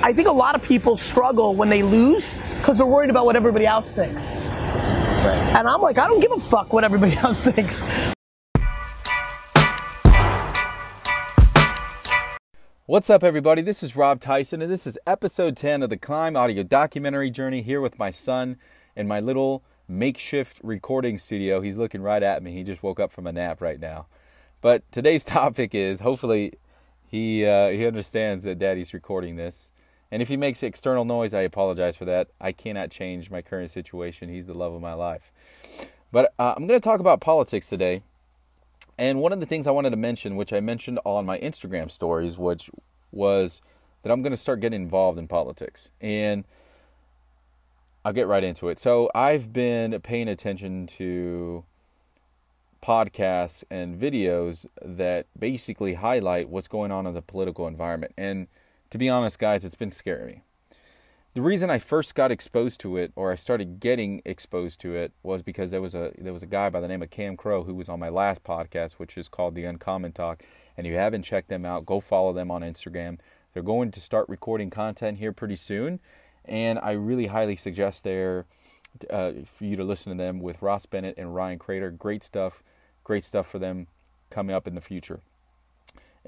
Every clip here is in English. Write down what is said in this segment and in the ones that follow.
I think a lot of people struggle when they lose because they're worried about what everybody else thinks. Right. And I'm like, I don't give a fuck what everybody else thinks. What's up, everybody? This is Rob Tyson, and this is episode 10 of the Climb audio documentary journey here with my son in my little makeshift recording studio. He's looking right at me. He just woke up from a nap right now. But today's topic is hopefully he uh, he understands that Daddy's recording this. And if he makes external noise, I apologize for that. I cannot change my current situation. He's the love of my life. But uh, I'm going to talk about politics today. And one of the things I wanted to mention, which I mentioned on my Instagram stories, which was that I'm going to start getting involved in politics. And I'll get right into it. So I've been paying attention to podcasts and videos that basically highlight what's going on in the political environment. And to be honest, guys, it's been me. The reason I first got exposed to it, or I started getting exposed to it, was because there was a there was a guy by the name of Cam Crow who was on my last podcast, which is called the Uncommon Talk. And if you haven't checked them out, go follow them on Instagram. They're going to start recording content here pretty soon, and I really highly suggest there uh, for you to listen to them with Ross Bennett and Ryan Crater. Great stuff, great stuff for them coming up in the future.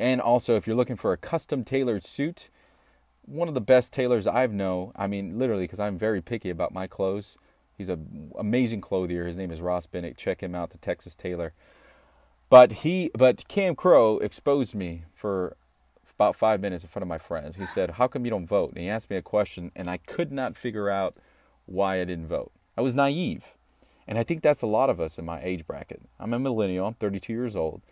And also, if you're looking for a custom tailored suit, one of the best tailors I've know. I mean, literally, because I'm very picky about my clothes. He's an amazing clothier. His name is Ross Bennett. Check him out, the Texas Tailor. But he, but Cam Crow exposed me for about five minutes in front of my friends. He said, "How come you don't vote?" And he asked me a question, and I could not figure out why I didn't vote. I was naive, and I think that's a lot of us in my age bracket. I'm a millennial. I'm 32 years old,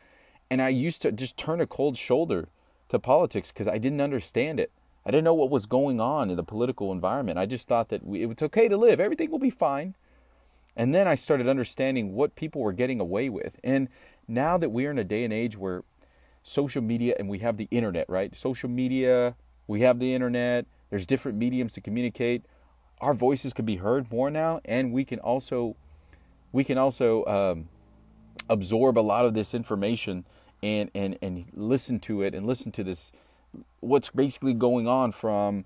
and I used to just turn a cold shoulder to politics because I didn't understand it. I didn't know what was going on in the political environment. I just thought that it was okay to live. Everything will be fine. And then I started understanding what people were getting away with. And now that we're in a day and age where social media and we have the internet, right? Social media, we have the internet, there's different mediums to communicate. Our voices can be heard more now, and we can also we can also um, absorb a lot of this information and and and listen to it and listen to this what's basically going on from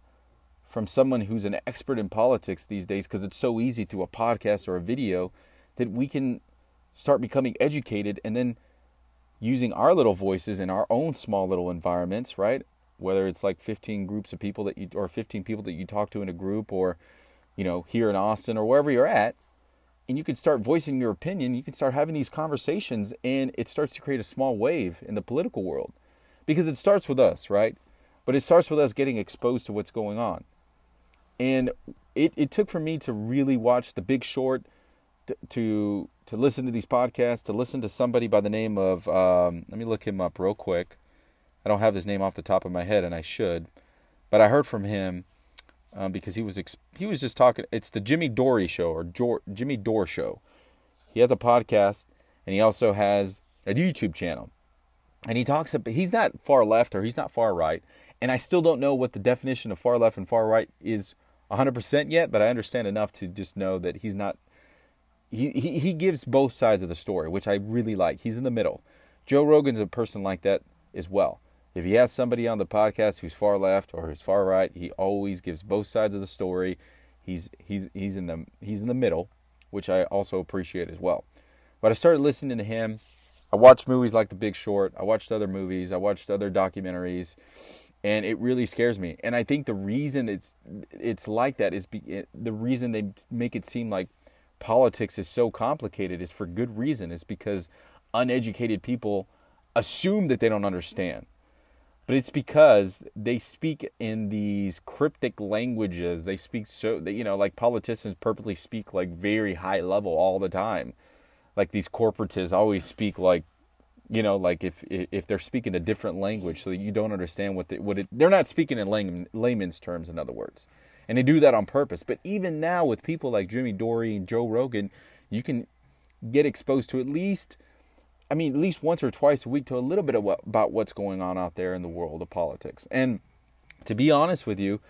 from someone who's an expert in politics these days because it's so easy through a podcast or a video that we can start becoming educated and then using our little voices in our own small little environments right? Whether it's like 15 groups of people that you or 15 people that you talk to in a group or you know here in Austin or wherever you're at and you can start voicing your opinion you can start having these conversations and it starts to create a small wave in the political world because it starts with us, right? But it starts with us getting exposed to what's going on. And it, it took for me to really watch The Big Short, to, to, to listen to these podcasts, to listen to somebody by the name of, um, let me look him up real quick. I don't have his name off the top of my head, and I should. But I heard from him um, because he was he was just talking. It's the Jimmy Dore show or Jimmy Dore show. He has a podcast, and he also has a YouTube channel and he talks about he's not far left or he's not far right and i still don't know what the definition of far left and far right is 100% yet but i understand enough to just know that he's not he, he, he gives both sides of the story which i really like he's in the middle joe rogan's a person like that as well if he has somebody on the podcast who's far left or who's far right he always gives both sides of the story he's he's he's in the he's in the middle which i also appreciate as well but i started listening to him I watched movies like The Big Short. I watched other movies. I watched other documentaries, and it really scares me. And I think the reason it's it's like that is be, the reason they make it seem like politics is so complicated is for good reason. Is because uneducated people assume that they don't understand. But it's because they speak in these cryptic languages. They speak so, you know, like politicians purposely speak like very high level all the time. Like these corporatists always speak like you know like if if they're speaking a different language so that you don't understand what they, what it, they're not speaking in layman, layman's terms in other words. And they do that on purpose. But even now with people like Jimmy Dore and Joe Rogan you can get exposed to at least I mean at least once or twice a week to a little bit what, about what's going on out there in the world of politics and to be honest with you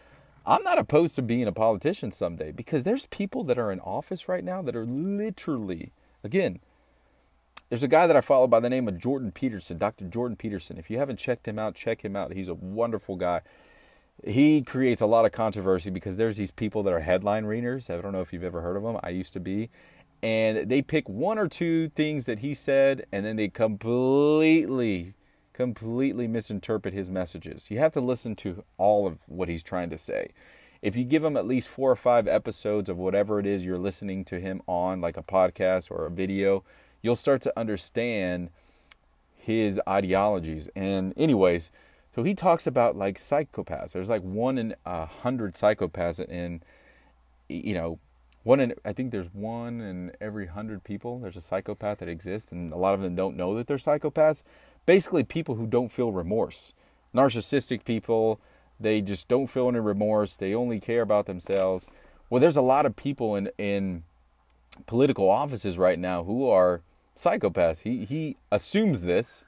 I'm not opposed to being a politician someday because there's people that are in office right now that are literally Again, there's a guy that I follow by the name of Jordan Peterson, Dr. Jordan Peterson. If you haven't checked him out, check him out. He's a wonderful guy. he creates a lot of controversy because there's these people that are headline readers. I don't know if you've ever heard of them. I used to be. And they pick one or two things that he said and then they completely, completely misinterpret his messages. You have to listen to all of what he's trying to say. If you give him at least four or five episodes of whatever it is you're listening to him on, like a podcast or a video, you'll start to understand his ideologies. And, anyways, so he talks about like psychopaths. There's like one in a hundred psychopaths in, you know, one in I think there's one in every hundred people. There's a psychopath that exists, and a lot of them don't know that they're psychopaths. Basically, people who don't feel remorse, narcissistic people. They just don't feel any remorse. They only care about themselves. Well, there's a lot of people in in political offices right now who are psychopaths. He he assumes this,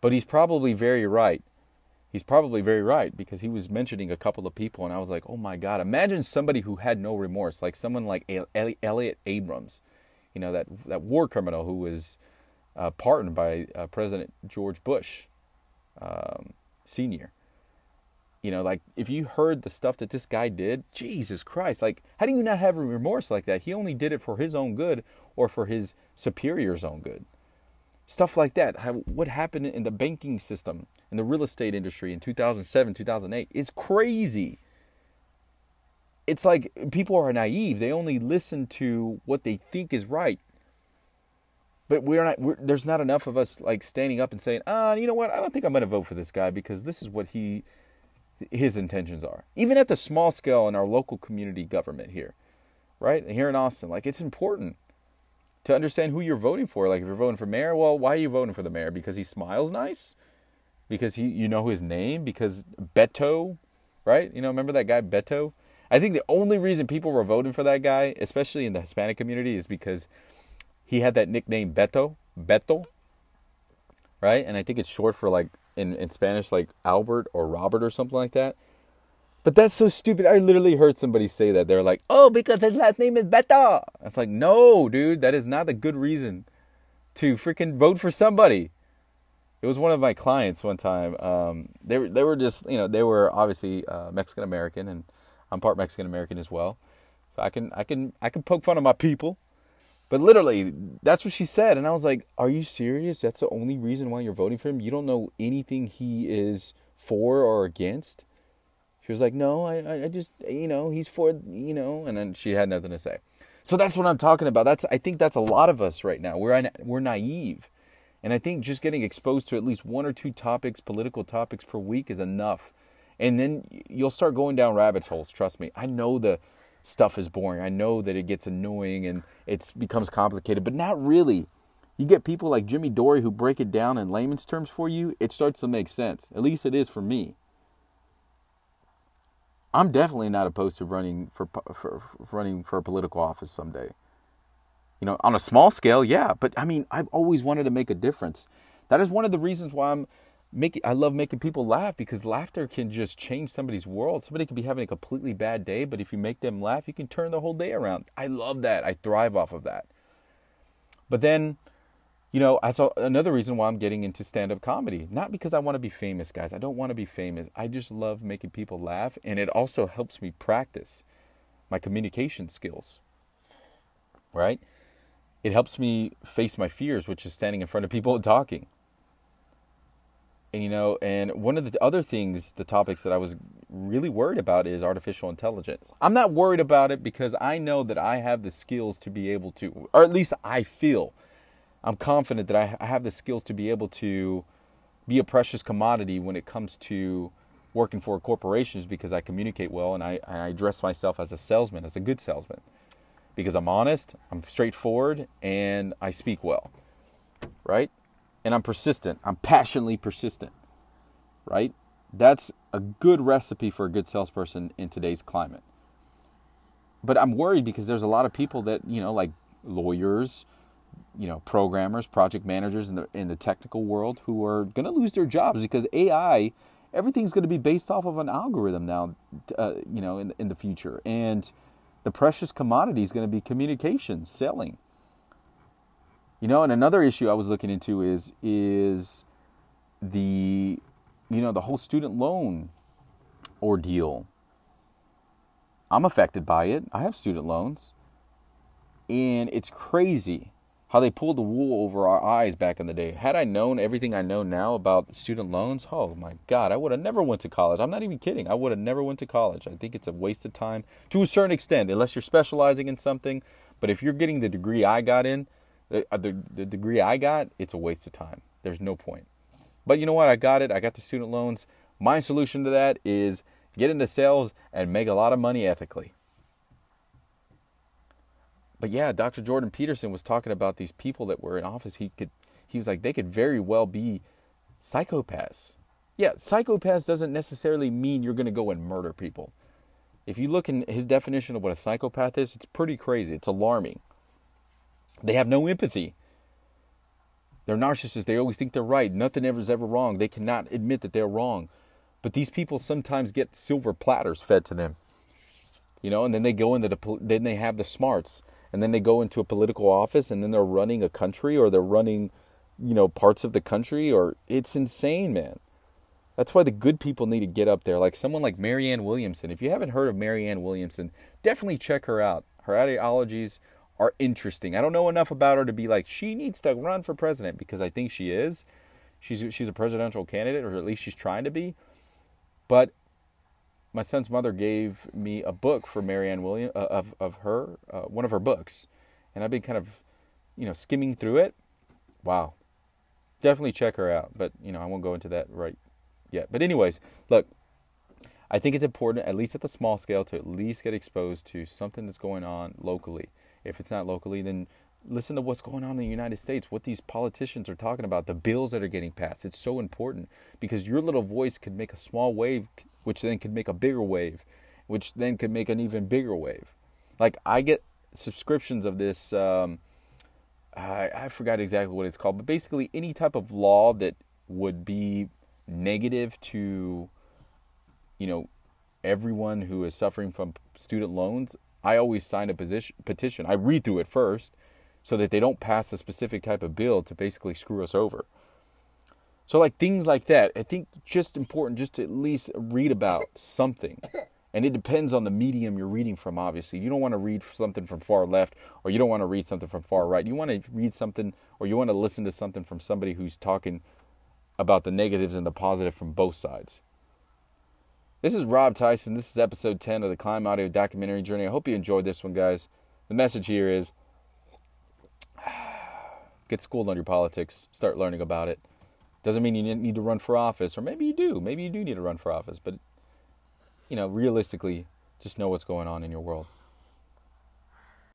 but he's probably very right he's probably very right because he was mentioning a couple of people and I was like, "Oh my god, imagine somebody who had no remorse, like someone like Elliott Abrams, you know, that that war criminal who was uh, pardoned by uh, President George Bush um, senior. You know, like if you heard the stuff that this guy did, Jesus Christ, like how do you not have remorse like that? He only did it for his own good or for his superior's own good. Stuff like that. How, what happened in the banking system, in the real estate industry in 2007, 2008 is crazy. It's like people are naive. They only listen to what they think is right. But we're not. We're, there's not enough of us like standing up and saying, "Ah, you know what? I don't think I'm going to vote for this guy because this is what he, his intentions are." Even at the small scale in our local community government here, right here in Austin, like it's important to understand who you're voting for. Like if you're voting for mayor, well, why are you voting for the mayor? Because he smiles nice? Because he you know his name? Because Beto, right? You know, remember that guy Beto? I think the only reason people were voting for that guy, especially in the Hispanic community, is because he had that nickname Beto, Beto, right? And I think it's short for like in, in Spanish like Albert or Robert or something like that. But that's so stupid. I literally heard somebody say that. They're like, oh, because his last name is Beto. It's like, no, dude, that is not a good reason to freaking vote for somebody. It was one of my clients one time. Um, they were they were just you know they were obviously uh, Mexican American and I'm part Mexican American as well, so I can I can I can poke fun of my people, but literally that's what she said and I was like, are you serious? That's the only reason why you're voting for him? You don't know anything he is for or against? She was like, no, I, I just, you know, he's for, you know, and then she had nothing to say. So that's what I'm talking about. That's, I think that's a lot of us right now. We're, we're naive. And I think just getting exposed to at least one or two topics, political topics per week is enough. And then you'll start going down rabbit holes. Trust me. I know the stuff is boring. I know that it gets annoying and it becomes complicated, but not really. You get people like Jimmy Dore who break it down in layman's terms for you, it starts to make sense. At least it is for me. I'm definitely not opposed to running for, for, for running for a political office someday. You know, on a small scale, yeah, but I mean, I've always wanted to make a difference. That is one of the reasons why I'm making I love making people laugh because laughter can just change somebody's world. Somebody could be having a completely bad day, but if you make them laugh, you can turn the whole day around. I love that. I thrive off of that. But then you know, I saw another reason why I'm getting into stand up comedy. Not because I want to be famous, guys. I don't want to be famous. I just love making people laugh, and it also helps me practice my communication skills. Right? It helps me face my fears, which is standing in front of people and talking. And you know, and one of the other things, the topics that I was really worried about is artificial intelligence. I'm not worried about it because I know that I have the skills to be able to, or at least I feel I'm confident that I have the skills to be able to be a precious commodity when it comes to working for corporations because I communicate well and I, I dress myself as a salesman, as a good salesman. Because I'm honest, I'm straightforward, and I speak well. Right? And I'm persistent. I'm passionately persistent. Right? That's a good recipe for a good salesperson in today's climate. But I'm worried because there's a lot of people that, you know, like lawyers, you know programmers, project managers in the in the technical world who are going to lose their jobs because AI, everything's going to be based off of an algorithm now, uh, you know, in in the future, and the precious commodity is going to be communication, selling. You know, and another issue I was looking into is is the you know the whole student loan ordeal. I'm affected by it. I have student loans. And it's crazy how they pulled the wool over our eyes back in the day. Had I known everything I know now about student loans, oh my god, I would have never went to college. I'm not even kidding. I would have never went to college. I think it's a waste of time to a certain extent unless you're specializing in something. But if you're getting the degree I got in, the, uh, the, the degree I got, it's a waste of time. There's no point. But you know what? I got it. I got the student loans. My solution to that is get into sales and make a lot of money ethically. But yeah, Dr. Jordan Peterson was talking about these people that were in office. He could he was like they could very well be psychopaths. Yeah, psychopaths doesn't necessarily mean you're going to go and murder people. If you look in his definition of what a psychopath is, it's pretty crazy. It's alarming. They have no empathy. They're narcissists. They always think they're right. Nothing ever is ever wrong. They cannot admit that they're wrong. But these people sometimes get silver platters fed to them. You know, and then they go into the then they have the smarts, and then they go into a political office, and then they're running a country or they're running, you know, parts of the country, or it's insane, man. That's why the good people need to get up there. Like someone like Marianne Williamson. If you haven't heard of Marianne Williamson, definitely check her out. Her ideologies are interesting. I don't know enough about her to be like she needs to run for president because I think she is. She's she's a presidential candidate, or at least she's trying to be. But my son's mother gave me a book for Marianne Williams uh, of of her uh, one of her books, and I've been kind of you know skimming through it. Wow, definitely check her out. But you know I won't go into that right yet. But anyways, look, I think it's important at least at the small scale to at least get exposed to something that's going on locally. If it's not locally, then listen to what's going on in the United States, what these politicians are talking about, the bills that are getting passed. It's so important because your little voice could make a small wave, which then could make a bigger wave, which then could make an even bigger wave. Like I get subscriptions of this. Um, I, I forgot exactly what it's called, but basically any type of law that would be negative to, you know, everyone who is suffering from student loans. I always sign a position, petition. I read through it first so that they don't pass a specific type of bill to basically screw us over. So, like things like that, I think just important just to at least read about something. And it depends on the medium you're reading from, obviously. You don't want to read something from far left or you don't want to read something from far right. You want to read something or you want to listen to something from somebody who's talking about the negatives and the positive from both sides. This is Rob Tyson. This is episode 10 of the Climb Audio Documentary Journey. I hope you enjoyed this one, guys. The message here is get schooled on your politics, start learning about it. Doesn't mean you need to run for office, or maybe you do. Maybe you do need to run for office, but you know, realistically, just know what's going on in your world.